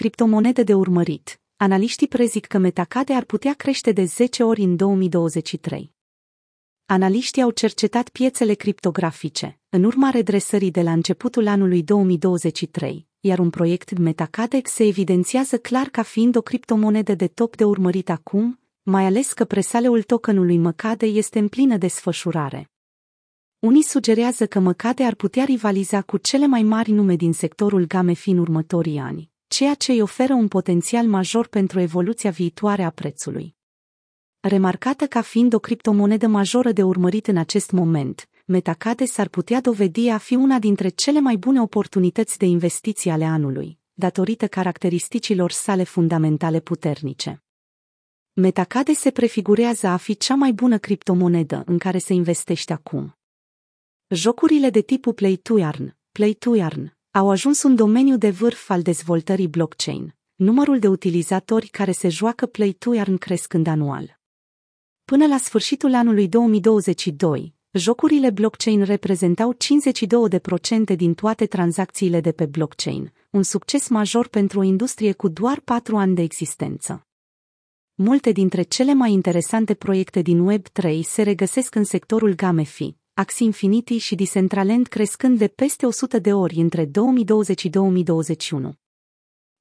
Criptomonede de urmărit. Analiștii prezic că Metacade ar putea crește de 10 ori în 2023. Analiștii au cercetat piețele criptografice, în urma redresării de la începutul anului 2023, iar un proiect Metacadex se evidențiază clar ca fiind o criptomonedă de top de urmărit acum, mai ales că presaleul tokenului Măcade este în plină desfășurare. Unii sugerează că Măcade ar putea rivaliza cu cele mai mari nume din sectorul GameFi în următorii ani, ceea ce îi oferă un potențial major pentru evoluția viitoare a prețului. Remarcată ca fiind o criptomonedă majoră de urmărit în acest moment, Metacade s-ar putea dovedi a fi una dintre cele mai bune oportunități de investiții ale anului, datorită caracteristicilor sale fundamentale puternice. Metacade se prefigurează a fi cea mai bună criptomonedă în care se investește acum. Jocurile de tipul Play to Earn, Play to Earn, au ajuns un domeniu de vârf al dezvoltării blockchain, numărul de utilizatori care se joacă Play to Earn crescând anual. Până la sfârșitul anului 2022, jocurile blockchain reprezentau 52% din toate tranzacțiile de pe blockchain, un succes major pentru o industrie cu doar 4 ani de existență. Multe dintre cele mai interesante proiecte din Web3 se regăsesc în sectorul GameFi, Axie Infinity și Decentraland crescând de peste 100 de ori între 2020 și 2021.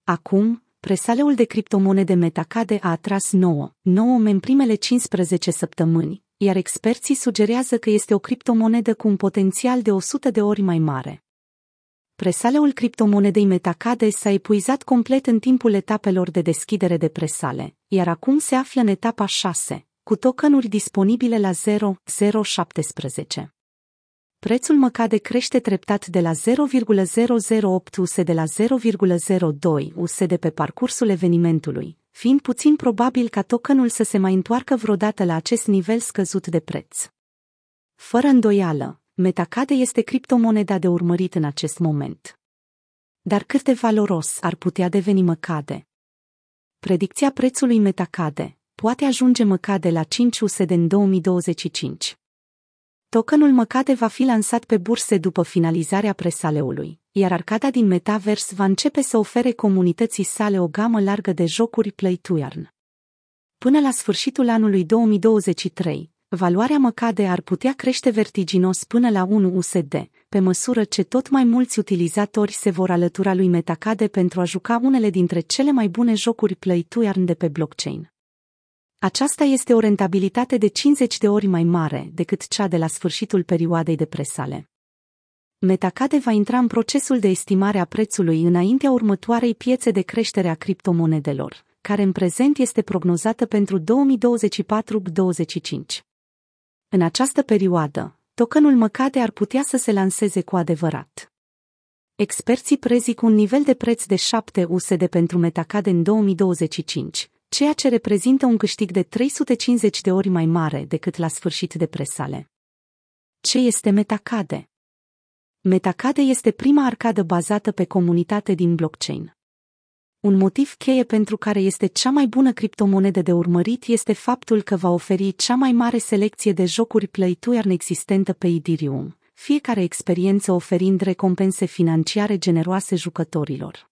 Acum, presaleul de criptomonede Metacade a atras 9, 9 în primele 15 săptămâni, iar experții sugerează că este o criptomonedă cu un potențial de 100 de ori mai mare. Presaleul criptomonedei Metacade s-a epuizat complet în timpul etapelor de deschidere de presale, iar acum se află în etapa 6, cu tokenuri disponibile la 0,017. Prețul măcade crește treptat de la 0,008 USD de la 0,02 USD pe parcursul evenimentului, fiind puțin probabil ca tokenul să se mai întoarcă vreodată la acest nivel scăzut de preț. Fără îndoială, Metacade este criptomoneda de urmărit în acest moment. Dar cât de valoros ar putea deveni Măcade? Predicția prețului Metacade poate ajunge Măcade la 5 USD în 2025. Tokenul Măcade va fi lansat pe burse după finalizarea presaleului, iar arcada din Metaverse va începe să ofere comunității sale o gamă largă de jocuri Play to Earn. Până la sfârșitul anului 2023, valoarea Măcade ar putea crește vertiginos până la 1 USD, pe măsură ce tot mai mulți utilizatori se vor alătura lui Metacade pentru a juca unele dintre cele mai bune jocuri Play to Earn de pe blockchain. Aceasta este o rentabilitate de 50 de ori mai mare decât cea de la sfârșitul perioadei de presale. Metacade va intra în procesul de estimare a prețului înaintea următoarei piețe de creștere a criptomonedelor, care în prezent este prognozată pentru 2024-2025. În această perioadă, tokenul Măcade ar putea să se lanseze cu adevărat. Experții prezic un nivel de preț de 7 USD pentru Metacade în 2025, ceea ce reprezintă un câștig de 350 de ori mai mare decât la sfârșit de presale. Ce este Metacade? Metacade este prima arcadă bazată pe comunitate din blockchain. Un motiv cheie pentru care este cea mai bună criptomonedă de urmărit este faptul că va oferi cea mai mare selecție de jocuri play to earn existentă pe Ethereum, fiecare experiență oferind recompense financiare generoase jucătorilor.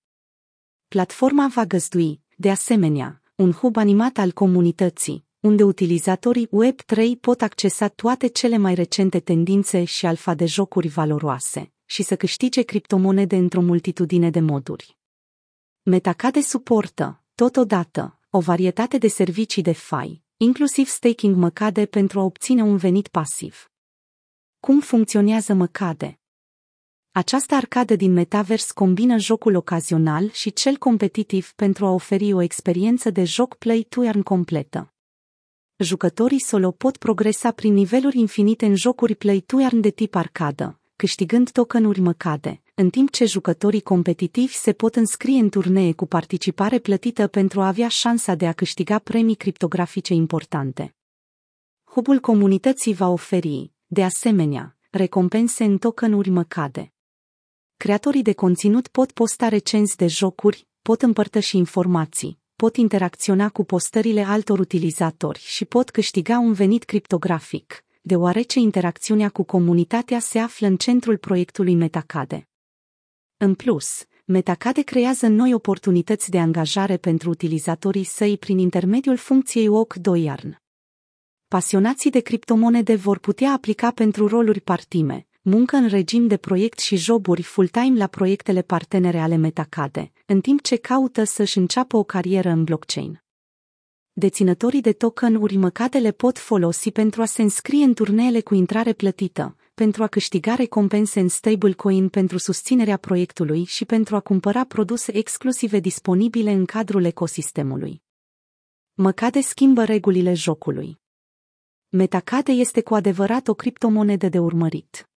Platforma va găzdui, de asemenea, un hub animat al comunității, unde utilizatorii Web3 pot accesa toate cele mai recente tendințe și alfa de jocuri valoroase și să câștige criptomonede într-o multitudine de moduri. Metacade suportă, totodată, o varietate de servicii de FI, inclusiv staking Măcade pentru a obține un venit pasiv. Cum funcționează Măcade? Această arcadă din Metaverse combină jocul ocazional și cel competitiv pentru a oferi o experiență de joc play to earn completă. Jucătorii solo pot progresa prin niveluri infinite în jocuri play to earn de tip arcadă, câștigând tokenuri măcade, în timp ce jucătorii competitivi se pot înscrie în turnee cu participare plătită pentru a avea șansa de a câștiga premii criptografice importante. Hubul comunității va oferi, de asemenea, recompense în tokenuri măcade. Creatorii de conținut pot posta recenzi de jocuri, pot împărtăși informații, pot interacționa cu postările altor utilizatori și pot câștiga un venit criptografic, deoarece interacțiunea cu comunitatea se află în centrul proiectului Metacade. În plus, Metacade creează noi oportunități de angajare pentru utilizatorii săi prin intermediul funcției WOC2 Yarn. Pasionații de criptomonede vor putea aplica pentru roluri partime, muncă în regim de proiect și joburi full-time la proiectele partenere ale Metacade, în timp ce caută să-și înceapă o carieră în blockchain. Deținătorii de token-uri măcadele pot folosi pentru a se înscrie în turneele cu intrare plătită, pentru a câștiga recompense în stablecoin pentru susținerea proiectului și pentru a cumpăra produse exclusive disponibile în cadrul ecosistemului. Măcade schimbă regulile jocului. Metacade este cu adevărat o criptomonedă de urmărit.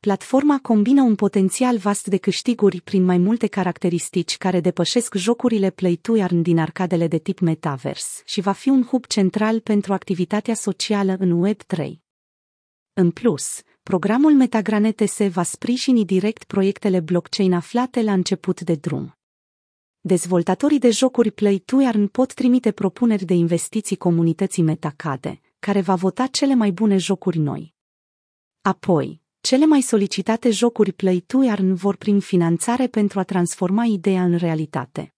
Platforma combină un potențial vast de câștiguri prin mai multe caracteristici care depășesc jocurile Play to Earn din arcadele de tip Metaverse și va fi un hub central pentru activitatea socială în Web3. În plus, programul Metagranete se va sprijini direct proiectele blockchain aflate la început de drum. Dezvoltatorii de jocuri Play to Earn pot trimite propuneri de investiții comunității Metacade, care va vota cele mai bune jocuri noi. Apoi, cele mai solicitate jocuri Play to Earn vor prin finanțare pentru a transforma ideea în realitate.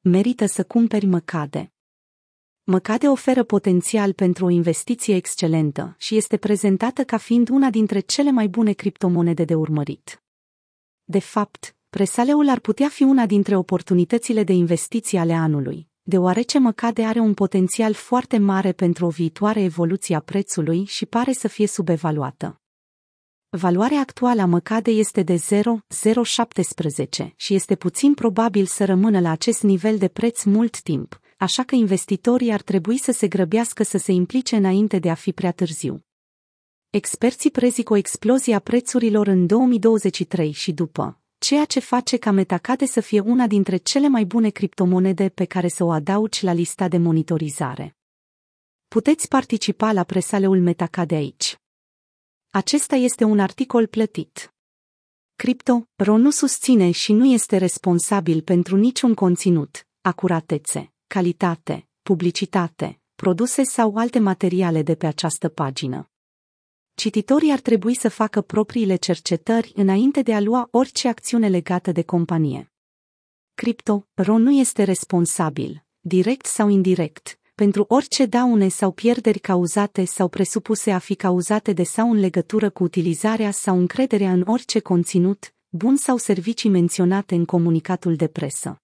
Merită să cumperi Măcade. Măcade oferă potențial pentru o investiție excelentă și este prezentată ca fiind una dintre cele mai bune criptomonede de urmărit. De fapt, presaleul ar putea fi una dintre oportunitățile de investiții ale anului, deoarece Măcade are un potențial foarte mare pentru o viitoare evoluție a prețului și pare să fie subevaluată. Valoarea actuală a Măcade este de 0,017 și este puțin probabil să rămână la acest nivel de preț mult timp, așa că investitorii ar trebui să se grăbească să se implice înainte de a fi prea târziu. Experții prezic o explozie a prețurilor în 2023 și după, ceea ce face ca Metacade să fie una dintre cele mai bune criptomonede pe care să o adaugi la lista de monitorizare. Puteți participa la presaleul Metacade aici. Acesta este un articol plătit. Crypto, Ro nu susține și nu este responsabil pentru niciun conținut, acuratețe, calitate, publicitate, produse sau alte materiale de pe această pagină. Cititorii ar trebui să facă propriile cercetări înainte de a lua orice acțiune legată de companie. Crypto, Ro nu este responsabil, direct sau indirect, pentru orice daune sau pierderi cauzate sau presupuse a fi cauzate de sau în legătură cu utilizarea sau încrederea în orice conținut, bun sau servicii menționate în comunicatul de presă.